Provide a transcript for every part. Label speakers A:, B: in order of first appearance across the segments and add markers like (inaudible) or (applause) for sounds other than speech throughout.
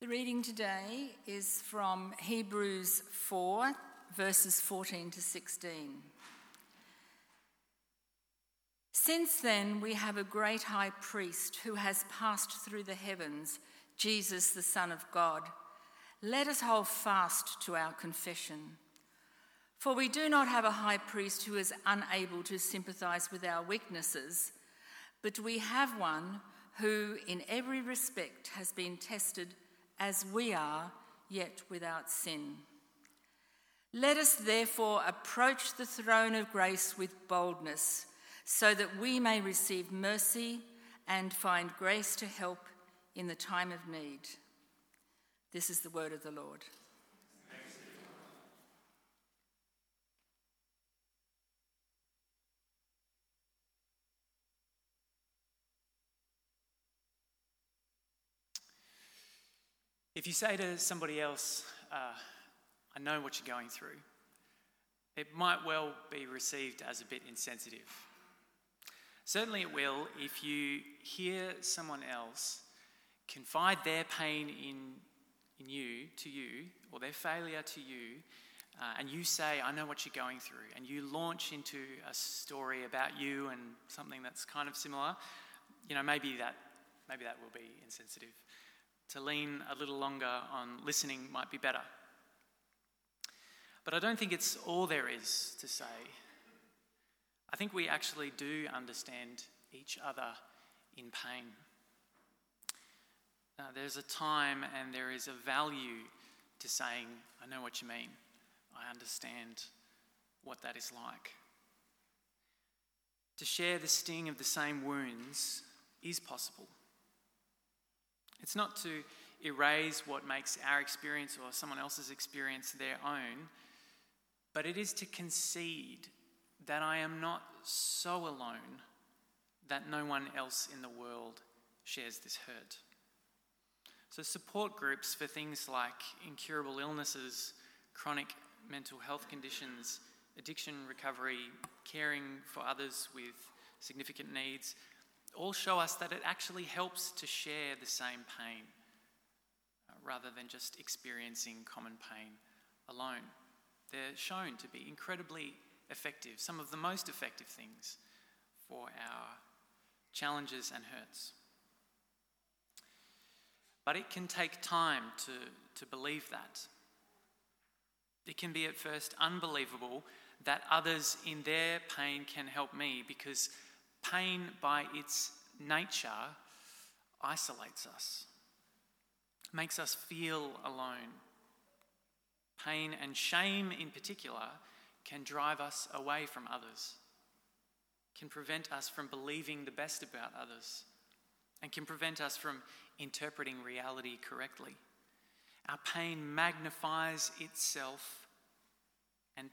A: The reading today is from Hebrews 4, verses 14 to 16. Since then, we have a great high priest who has passed through the heavens, Jesus, the Son of God. Let us hold fast to our confession. For we do not have a high priest who is unable to sympathize with our weaknesses, but we have one who, in every respect, has been tested as we are, yet without sin. Let us therefore approach the throne of grace with boldness, so that we may receive mercy and find grace to help in the time of need. This is the word of the Lord.
B: If you say to somebody else, uh, I know what you're going through, it might well be received as a bit insensitive. Certainly, it will if you hear someone else confide their pain in, in you, to you, or their failure to you, uh, and you say, I know what you're going through, and you launch into a story about you and something that's kind of similar, you know, maybe that, maybe that will be insensitive to lean a little longer on listening might be better. But I don't think it's all there is to say. I think we actually do understand each other in pain. Now, there's a time and there is a value to saying, I know what you mean. I understand what that is like. To share the sting of the same wounds is possible. It's not to erase what makes our experience or someone else's experience their own, but it is to concede that I am not so alone that no one else in the world shares this hurt. So, support groups for things like incurable illnesses, chronic mental health conditions, addiction recovery, caring for others with significant needs, all show us that it actually helps to share the same pain uh, rather than just experiencing common pain alone. They're shown to be incredibly effective, some of the most effective things for our challenges and hurts. But it can take time to, to believe that. It can be at first unbelievable that others in their pain can help me because Pain, by its nature, isolates us, makes us feel alone. Pain and shame, in particular, can drive us away from others, can prevent us from believing the best about others, and can prevent us from interpreting reality correctly. Our pain magnifies itself and,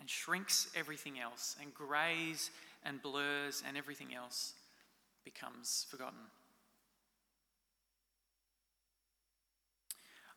B: and shrinks everything else and greys and blurs and everything else becomes forgotten.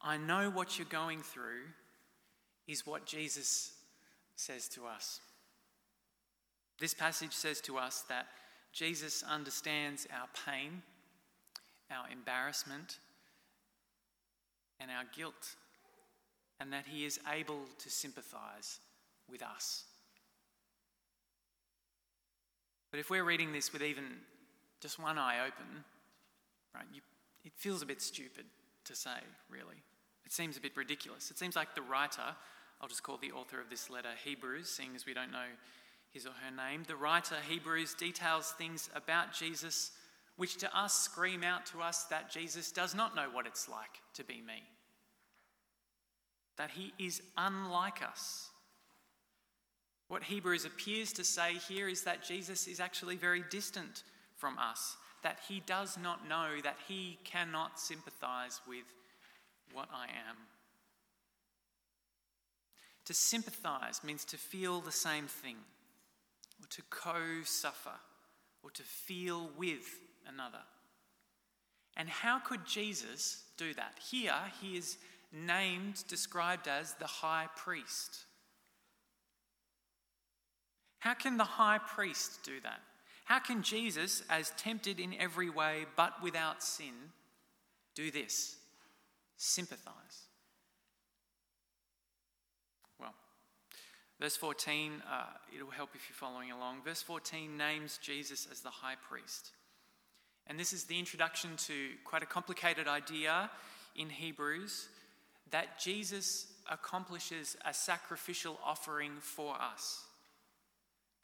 B: I know what you're going through is what Jesus says to us. This passage says to us that Jesus understands our pain, our embarrassment, and our guilt, and that he is able to sympathize with us. But if we're reading this with even just one eye open, right, you, it feels a bit stupid to say, really. It seems a bit ridiculous. It seems like the writer, I'll just call the author of this letter Hebrews, seeing as we don't know his or her name, the writer Hebrews details things about Jesus which to us scream out to us that Jesus does not know what it's like to be me. That he is unlike us. What Hebrews appears to say here is that Jesus is actually very distant from us, that he does not know, that he cannot sympathize with what I am. To sympathize means to feel the same thing, or to co suffer, or to feel with another. And how could Jesus do that? Here, he is named, described as the high priest. How can the high priest do that? How can Jesus, as tempted in every way but without sin, do this? sympathize. Well, verse 14, uh, it'll help if you're following along. Verse 14 names Jesus as the high priest. And this is the introduction to quite a complicated idea in Hebrews that Jesus accomplishes a sacrificial offering for us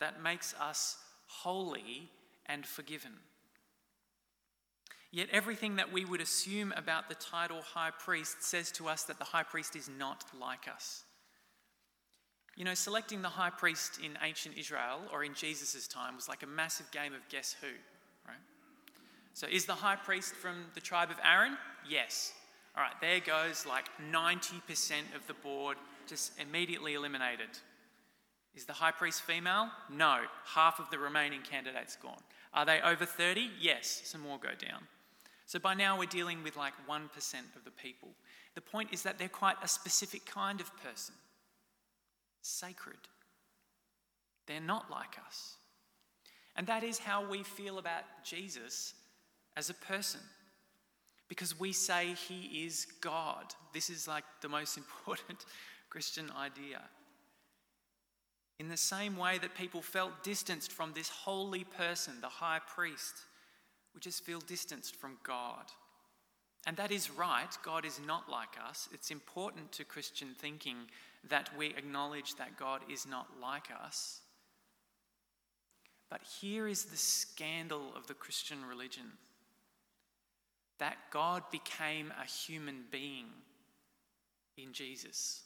B: that makes us holy and forgiven. Yet everything that we would assume about the title high priest says to us that the high priest is not like us. You know, selecting the high priest in ancient Israel or in Jesus' time was like a massive game of guess who, right? So is the high priest from the tribe of Aaron? Yes. All right, there goes like 90% of the board just immediately eliminated. Is the high priest female? No. Half of the remaining candidates gone. Are they over 30? Yes. Some more go down. So by now we're dealing with like 1% of the people. The point is that they're quite a specific kind of person sacred. They're not like us. And that is how we feel about Jesus as a person. Because we say he is God. This is like the most (laughs) important Christian idea. In the same way that people felt distanced from this holy person, the high priest, we just feel distanced from God. And that is right. God is not like us. It's important to Christian thinking that we acknowledge that God is not like us. But here is the scandal of the Christian religion that God became a human being in Jesus.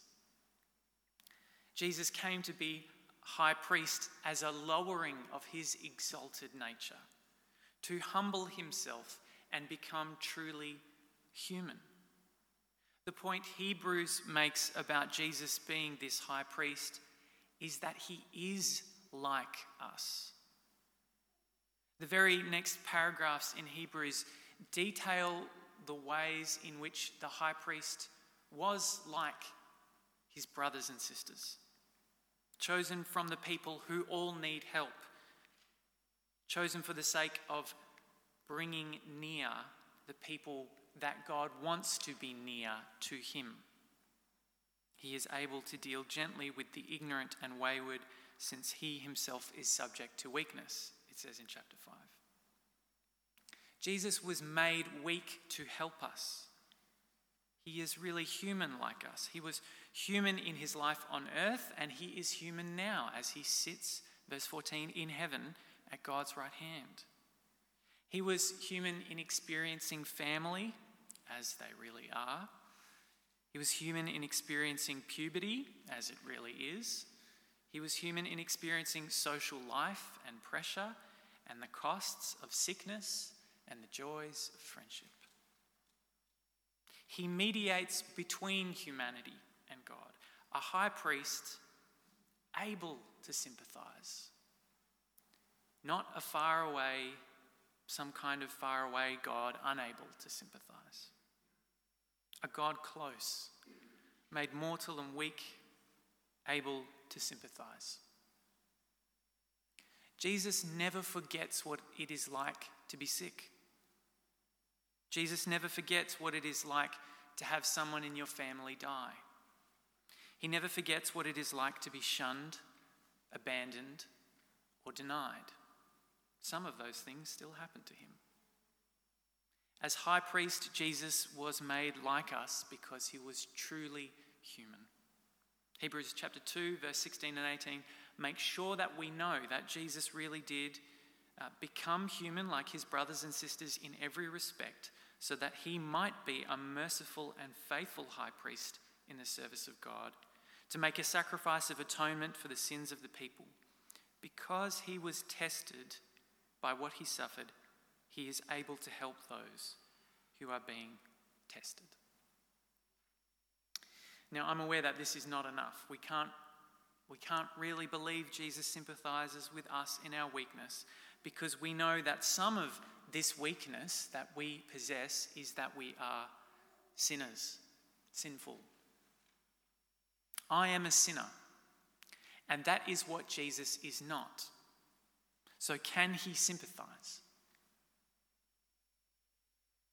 B: Jesus came to be high priest as a lowering of his exalted nature to humble himself and become truly human. The point Hebrews makes about Jesus being this high priest is that he is like us. The very next paragraphs in Hebrews detail the ways in which the high priest was like his brothers and sisters, chosen from the people who all need help chosen for the sake of bringing near the people that God wants to be near to Him. He is able to deal gently with the ignorant and wayward, since He Himself is subject to weakness, it says in chapter 5. Jesus was made weak to help us. He is really human like us. He was human in his life on earth, and he is human now as he sits, verse 14, in heaven at God's right hand. He was human in experiencing family, as they really are. He was human in experiencing puberty, as it really is. He was human in experiencing social life and pressure and the costs of sickness and the joys of friendship. He mediates between humanity a high priest able to sympathize not a far away, some kind of far away God unable to sympathize. A God close, made mortal and weak, able to sympathize. Jesus never forgets what it is like to be sick. Jesus never forgets what it is like to have someone in your family die. He never forgets what it is like to be shunned, abandoned, or denied. Some of those things still happen to him. As high priest, Jesus was made like us because he was truly human. Hebrews chapter 2, verse 16 and 18 make sure that we know that Jesus really did uh, become human like his brothers and sisters in every respect, so that he might be a merciful and faithful high priest in the service of God, to make a sacrifice of atonement for the sins of the people. Because he was tested by what he suffered, he is able to help those who are being tested. Now, I'm aware that this is not enough. We can't, we can't really believe Jesus sympathizes with us in our weakness because we know that some of this weakness that we possess is that we are sinners, sinful. I am a sinner, and that is what Jesus is not. So, can he sympathize?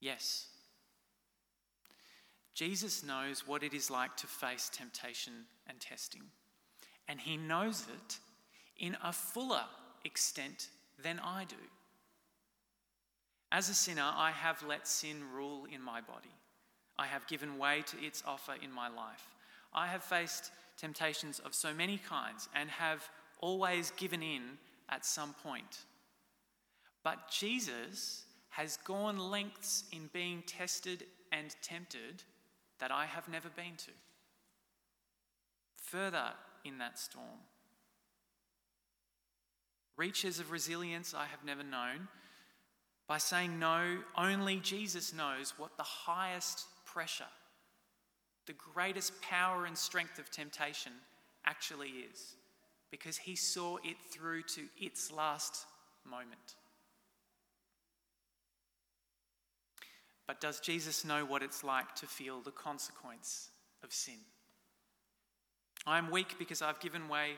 B: Yes. Jesus knows what it is like to face temptation and testing, and he knows it in a fuller extent than I do. As a sinner, I have let sin rule in my body. I have given way to its offer in my life. I have faced temptations of so many kinds and have always given in at some point. But Jesus has gone lengths in being tested and tempted that I have never been to. Further in that storm, reaches of resilience I have never known. By saying no, only Jesus knows what the highest pressure, the greatest power and strength of temptation actually is, because he saw it through to its last moment. But does Jesus know what it's like to feel the consequence of sin? I am weak because I've given way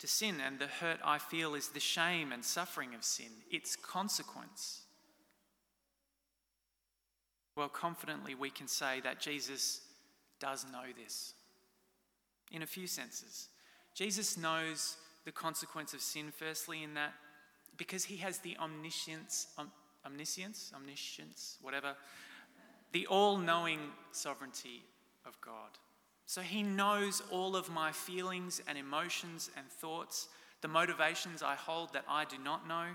B: to sin, and the hurt I feel is the shame and suffering of sin, its consequence. Well, confidently, we can say that Jesus does know this in a few senses. Jesus knows the consequence of sin, firstly, in that because he has the omniscience, om- omniscience, omniscience, whatever, the all knowing sovereignty of God. So he knows all of my feelings and emotions and thoughts, the motivations I hold that I do not know.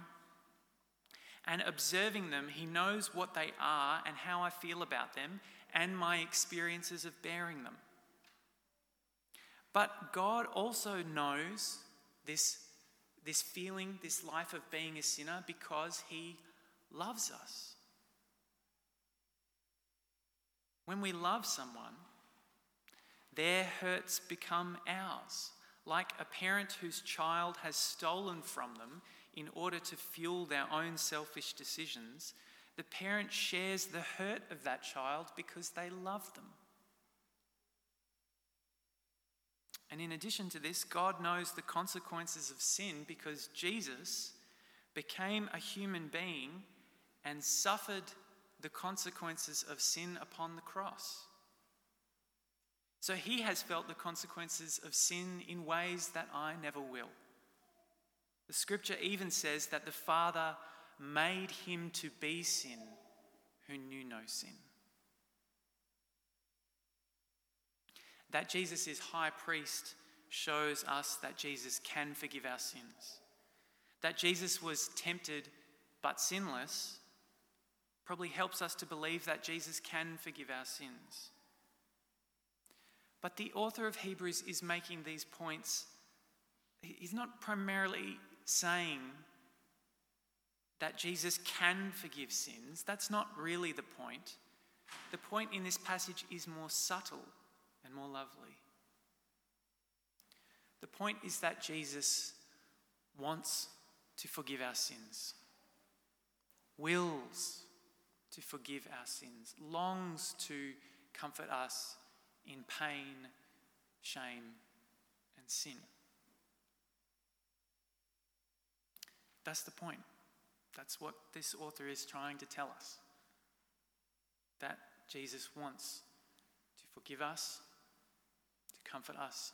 B: And observing them, he knows what they are and how I feel about them and my experiences of bearing them. But God also knows this, this feeling, this life of being a sinner, because he loves us. When we love someone, their hurts become ours, like a parent whose child has stolen from them in order to fuel their own selfish decisions. The parent shares the hurt of that child because they love them. And in addition to this, God knows the consequences of sin because Jesus became a human being and suffered the consequences of sin upon the cross. So he has felt the consequences of sin in ways that I never will. The scripture even says that the Father made him to be sin who knew no sin. That Jesus is high priest shows us that Jesus can forgive our sins. That Jesus was tempted but sinless probably helps us to believe that Jesus can forgive our sins. But the author of Hebrews is making these points. He's not primarily saying that Jesus can forgive sins. That's not really the point. The point in this passage is more subtle and more lovely. The point is that Jesus wants to forgive our sins, wills to forgive our sins, longs to comfort us in pain, shame, and sin. That's the point. That's what this author is trying to tell us. That Jesus wants to forgive us, to comfort us,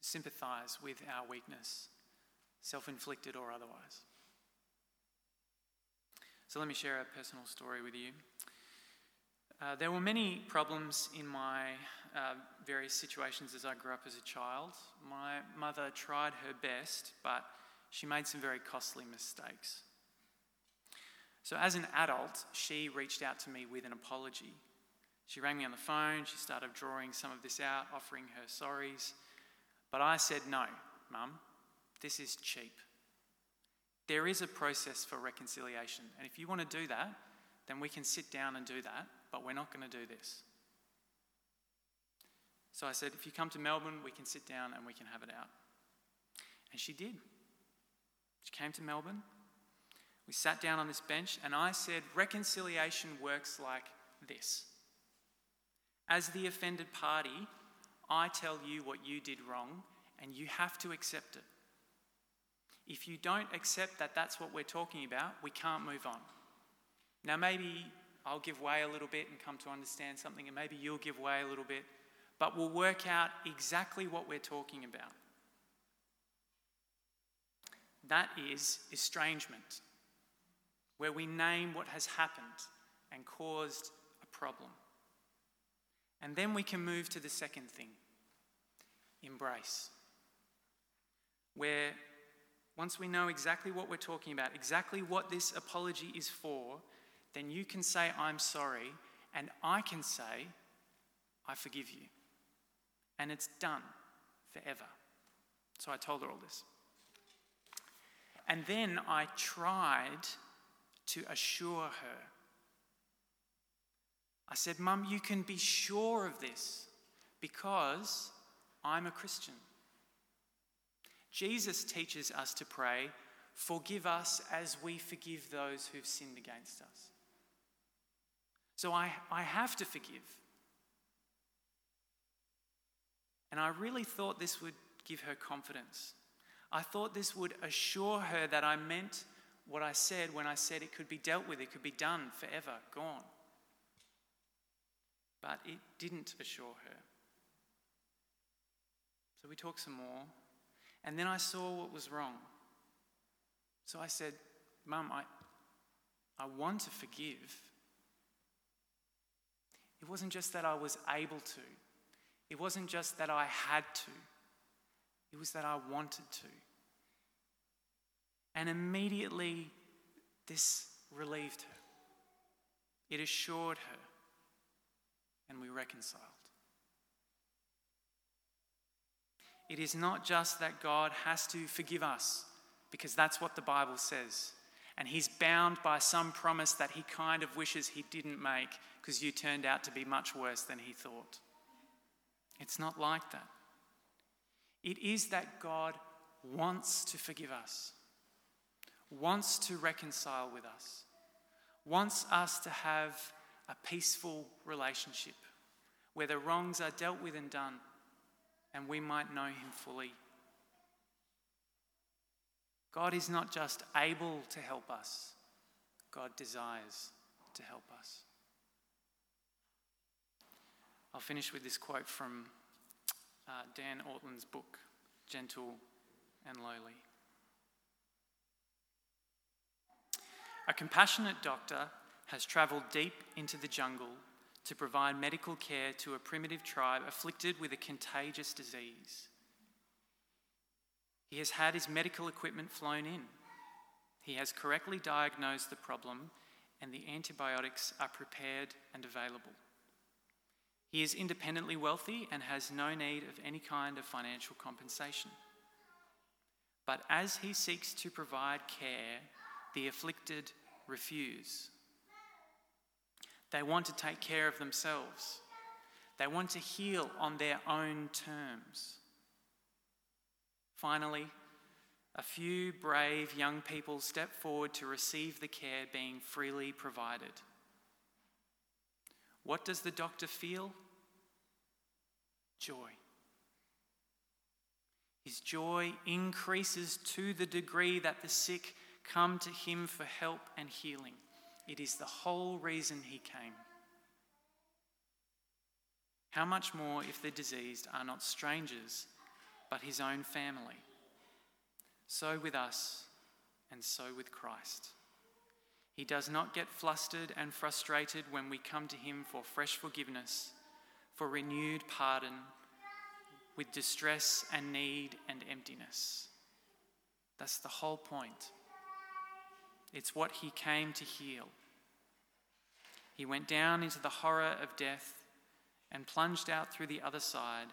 B: to sympathize with our weakness, self inflicted or otherwise. So let me share a personal story with you. Uh, there were many problems in my uh, various situations as I grew up as a child. My mother tried her best, but she made some very costly mistakes. So, as an adult, she reached out to me with an apology. She rang me on the phone, she started drawing some of this out, offering her sorries. But I said, No, Mum, this is cheap. There is a process for reconciliation. And if you want to do that, then we can sit down and do that, but we're not going to do this. So I said, if you come to Melbourne, we can sit down and we can have it out. And she did. She came to Melbourne. We sat down on this bench, and I said, reconciliation works like this. As the offended party, I tell you what you did wrong, and you have to accept it. If you don't accept that that's what we're talking about, we can't move on. Now, maybe I'll give way a little bit and come to understand something, and maybe you'll give way a little bit, but we'll work out exactly what we're talking about. That is estrangement, where we name what has happened and caused a problem. And then we can move to the second thing embrace, where once we know exactly what we're talking about, exactly what this apology is for, then you can say, I'm sorry, and I can say, I forgive you. And it's done forever. So I told her all this. And then I tried to assure her. I said, Mum, you can be sure of this because I'm a Christian. Jesus teaches us to pray, Forgive us as we forgive those who've sinned against us. So I, I have to forgive. And I really thought this would give her confidence. I thought this would assure her that I meant what I said when I said it could be dealt with, it could be done forever, gone. But it didn't assure her. So we talked some more, and then I saw what was wrong. So I said, Mum, I, I want to forgive. It wasn't just that I was able to, it wasn't just that I had to, it was that I wanted to. And immediately, this relieved her. It assured her, and we reconciled. It is not just that God has to forgive us, because that's what the Bible says. And he's bound by some promise that he kind of wishes he didn't make because you turned out to be much worse than he thought. It's not like that. It is that God wants to forgive us, wants to reconcile with us, wants us to have a peaceful relationship where the wrongs are dealt with and done and we might know him fully. God is not just able to help us, God desires to help us. I'll finish with this quote from uh, Dane Ortlund's book, Gentle and Lowly. A compassionate doctor has travelled deep into the jungle to provide medical care to a primitive tribe afflicted with a contagious disease. He has had his medical equipment flown in. He has correctly diagnosed the problem, and the antibiotics are prepared and available. He is independently wealthy and has no need of any kind of financial compensation. But as he seeks to provide care, the afflicted refuse. They want to take care of themselves. They want to heal on their own terms. Finally, a few brave young people step forward to receive the care being freely provided. What does the doctor feel? Joy. His joy increases to the degree that the sick come to him for help and healing. It is the whole reason he came. How much more if the diseased are not strangers, but his own family? So with us, and so with Christ. He does not get flustered and frustrated when we come to him for fresh forgiveness, for renewed pardon, with distress and need and emptiness. That's the whole point. It's what he came to heal. He went down into the horror of death and plunged out through the other side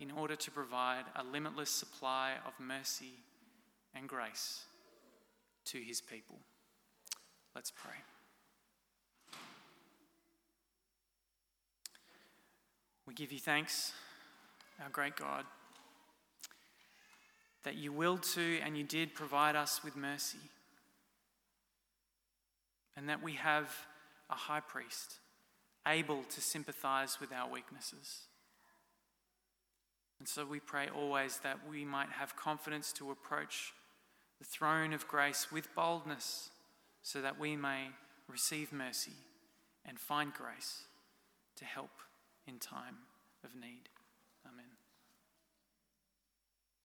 B: in order to provide a limitless supply of mercy and grace to his people. Let's pray. We give you thanks, our great God, that you willed to and you did provide us with mercy and that we have a high priest able to sympathize with our weaknesses. And so we pray always that we might have confidence to approach the throne of grace with boldness so that we may receive mercy and find grace to help in time of need. Amen.